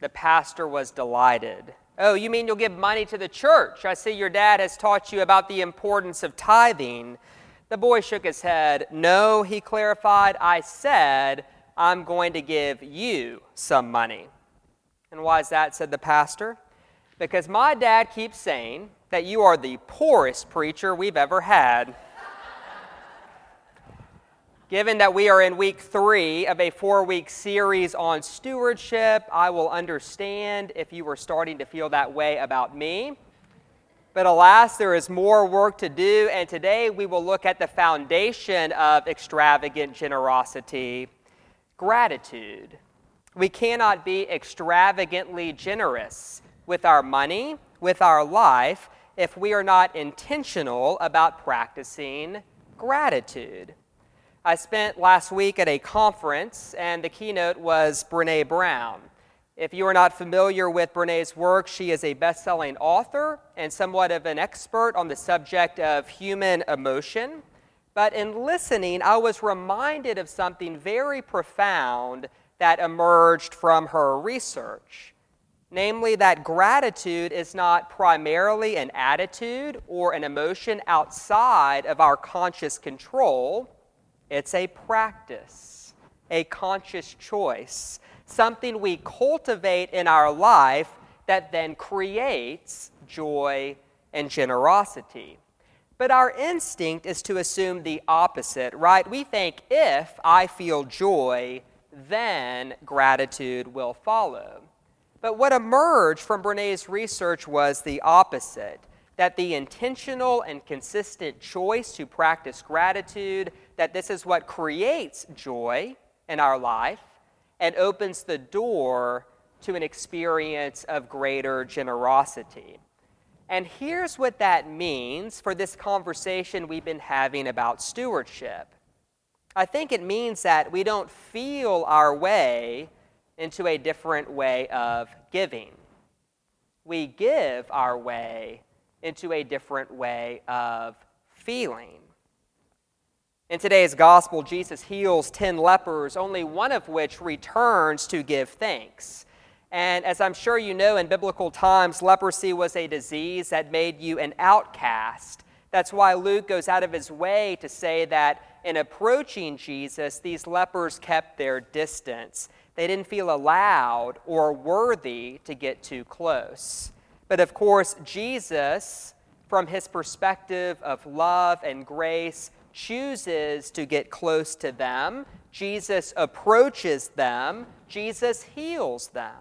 The pastor was delighted. Oh, you mean you'll give money to the church? I see your dad has taught you about the importance of tithing. The boy shook his head. No, he clarified, I said, I'm going to give you some money. And why is that? said the pastor. Because my dad keeps saying that you are the poorest preacher we've ever had. Given that we are in week three of a four week series on stewardship, I will understand if you were starting to feel that way about me. But alas, there is more work to do, and today we will look at the foundation of extravagant generosity gratitude. We cannot be extravagantly generous with our money, with our life, if we are not intentional about practicing gratitude. I spent last week at a conference, and the keynote was Brene Brown. If you are not familiar with Brene's work, she is a best selling author and somewhat of an expert on the subject of human emotion. But in listening, I was reminded of something very profound that emerged from her research. Namely, that gratitude is not primarily an attitude or an emotion outside of our conscious control it's a practice, a conscious choice, something we cultivate in our life that then creates joy and generosity. But our instinct is to assume the opposite, right? We think if I feel joy, then gratitude will follow. But what emerged from Brene's research was the opposite that the intentional and consistent choice to practice gratitude that this is what creates joy in our life and opens the door to an experience of greater generosity. And here's what that means for this conversation we've been having about stewardship. I think it means that we don't feel our way into a different way of giving. We give our way into a different way of feeling. In today's gospel, Jesus heals 10 lepers, only one of which returns to give thanks. And as I'm sure you know, in biblical times, leprosy was a disease that made you an outcast. That's why Luke goes out of his way to say that in approaching Jesus, these lepers kept their distance. They didn't feel allowed or worthy to get too close. But of course, Jesus, from his perspective of love and grace, chooses to get close to them. Jesus approaches them. Jesus heals them.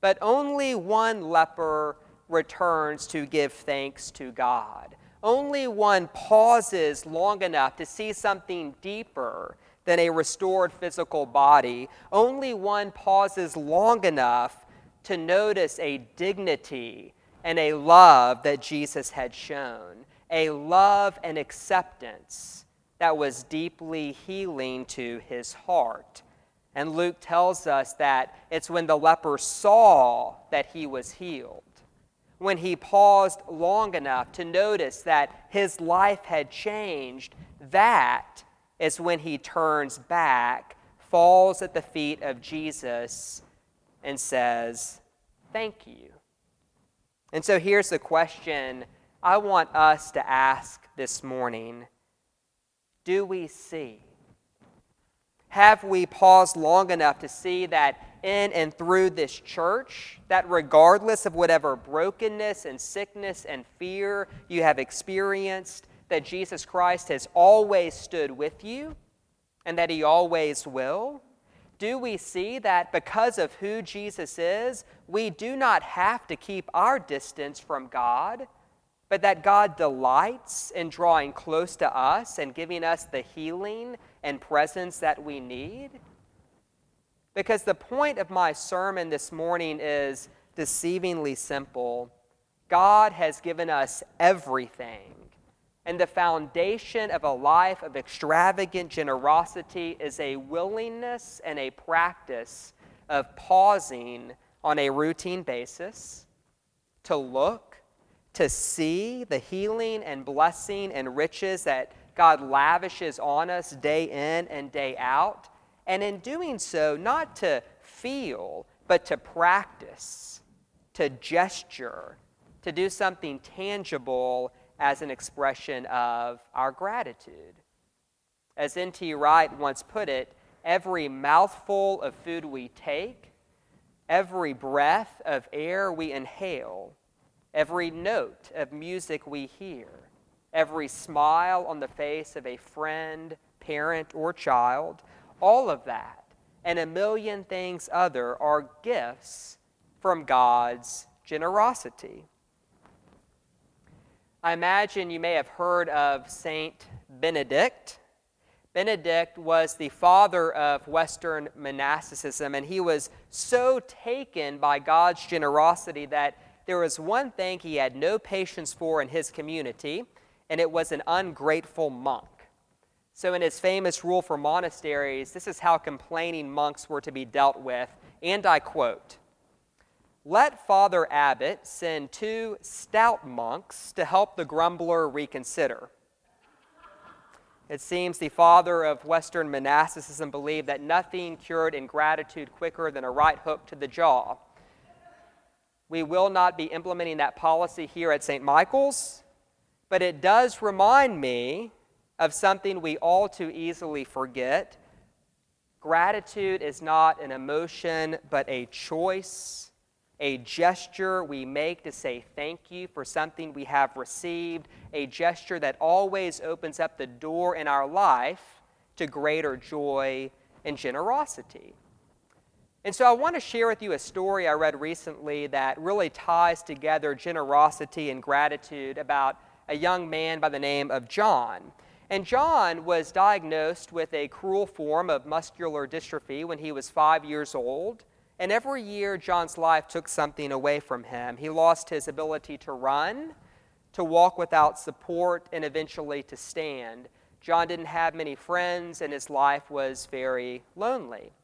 But only one leper returns to give thanks to God. Only one pauses long enough to see something deeper than a restored physical body. Only one pauses long enough to notice a dignity and a love that Jesus had shown, a love and acceptance that was deeply healing to his heart. And Luke tells us that it's when the leper saw that he was healed, when he paused long enough to notice that his life had changed, that is when he turns back, falls at the feet of Jesus, and says, Thank you. And so here's the question I want us to ask this morning Do we see? Have we paused long enough to see that in and through this church, that regardless of whatever brokenness and sickness and fear you have experienced, that Jesus Christ has always stood with you and that he always will? Do we see that because of who Jesus is, we do not have to keep our distance from God, but that God delights in drawing close to us and giving us the healing and presence that we need? Because the point of my sermon this morning is deceivingly simple. God has given us everything and the foundation of a life of extravagant generosity is a willingness and a practice of pausing on a routine basis to look, to see the healing and blessing and riches that God lavishes on us day in and day out. And in doing so, not to feel, but to practice, to gesture, to do something tangible as an expression of our gratitude. As N.T. Wright once put it, every mouthful of food we take, every breath of air we inhale, every note of music we hear, every smile on the face of a friend, parent, or child, all of that and a million things other are gifts from God's generosity. I imagine you may have heard of Saint Benedict. Benedict was the father of Western monasticism, and he was so taken by God's generosity that there was one thing he had no patience for in his community, and it was an ungrateful monk. So, in his famous rule for monasteries, this is how complaining monks were to be dealt with, and I quote Let Father Abbot send two stout monks to help the grumbler reconsider. It seems the father of Western monasticism believed that nothing cured ingratitude quicker than a right hook to the jaw. We will not be implementing that policy here at St. Michael's, but it does remind me of something we all too easily forget. Gratitude is not an emotion, but a choice, a gesture we make to say thank you for something we have received, a gesture that always opens up the door in our life to greater joy and generosity. And so I want to share with you a story I read recently that really ties together generosity and gratitude about a young man by the name of John. And John was diagnosed with a cruel form of muscular dystrophy when he was five years old. And every year, John's life took something away from him. He lost his ability to run, to walk without support, and eventually to stand. John didn't have many friends, and his life was very lonely.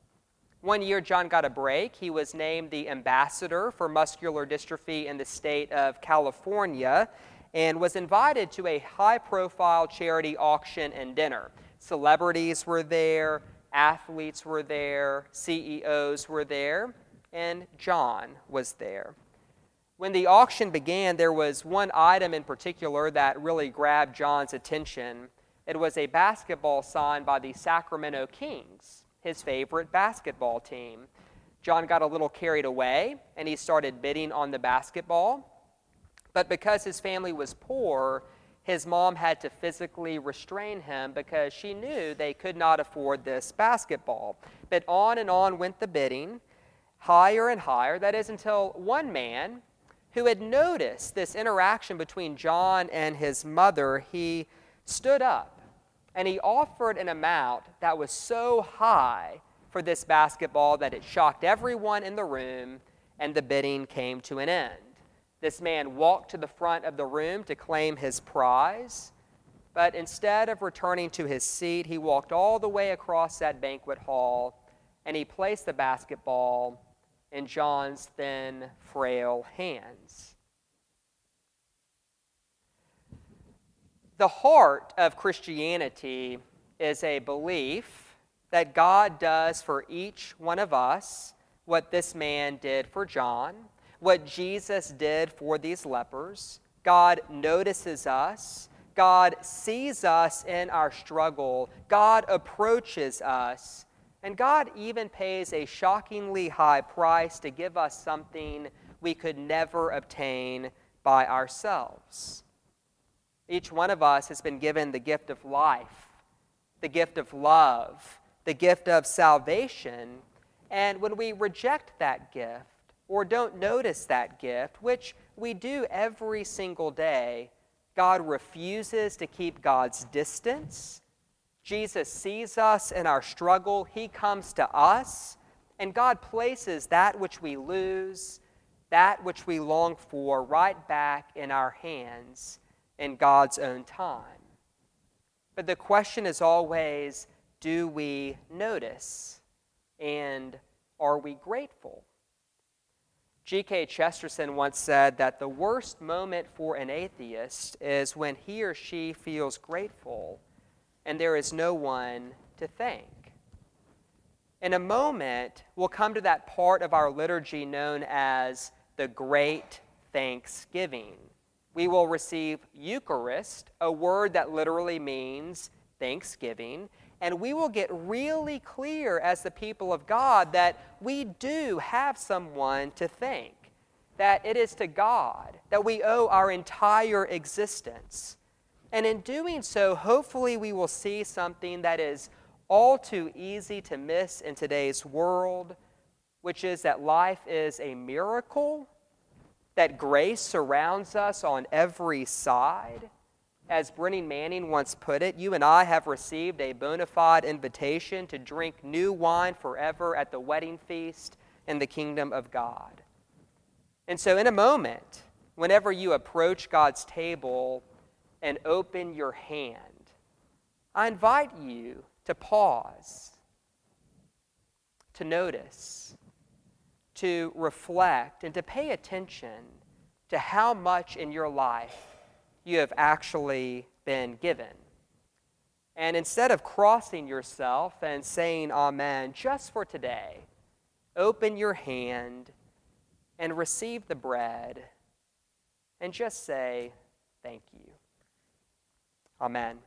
One year, John got a break. He was named the ambassador for muscular dystrophy in the state of California and was invited to a high profile charity auction and dinner. Celebrities were there, athletes were there, CEOs were there, and John was there. When the auction began, there was one item in particular that really grabbed John's attention. It was a basketball signed by the Sacramento Kings, his favorite basketball team. John got a little carried away and he started bidding on the basketball. But because his family was poor, his mom had to physically restrain him because she knew they could not afford this basketball. But on and on went the bidding, higher and higher. That is until one man who had noticed this interaction between John and his mother, he stood up and he offered an amount that was so high for this basketball that it shocked everyone in the room and the bidding came to an end. This man walked to the front of the room to claim his prize, but instead of returning to his seat, he walked all the way across that banquet hall and he placed the basketball in John's thin, frail hands. The heart of Christianity is a belief that God does for each one of us what this man did for John what Jesus did for these lepers. God notices us. God sees us in our struggle. God approaches us. And God even pays a shockingly high price to give us something we could never obtain by ourselves. Each one of us has been given the gift of life, the gift of love, the gift of salvation. And when we reject that gift, or don't notice that gift, which we do every single day, God refuses to keep God's distance. Jesus sees us in our struggle, He comes to us, and God places that which we lose, that which we long for, right back in our hands in God's own time. But the question is always do we notice? And are we grateful? G.K. Chesterton once said that the worst moment for an atheist is when he or she feels grateful and there is no one to thank. In a moment, we'll come to that part of our liturgy known as the Great Thanksgiving. We will receive Eucharist, a word that literally means thanksgiving, and we will get really clear as the people of God that we do have someone to thank, that it is to God that we owe our entire existence. And in doing so, hopefully, we will see something that is all too easy to miss in today's world, which is that life is a miracle, that grace surrounds us on every side. As Brennan Manning once put it, you and I have received a bona fide invitation to drink new wine forever at the wedding feast in the kingdom of God. And so, in a moment, whenever you approach God's table and open your hand, I invite you to pause, to notice, to reflect, and to pay attention to how much in your life you have actually been given. And instead of crossing yourself and saying Amen just for today, open your hand and receive the bread and just say, Thank you. Amen.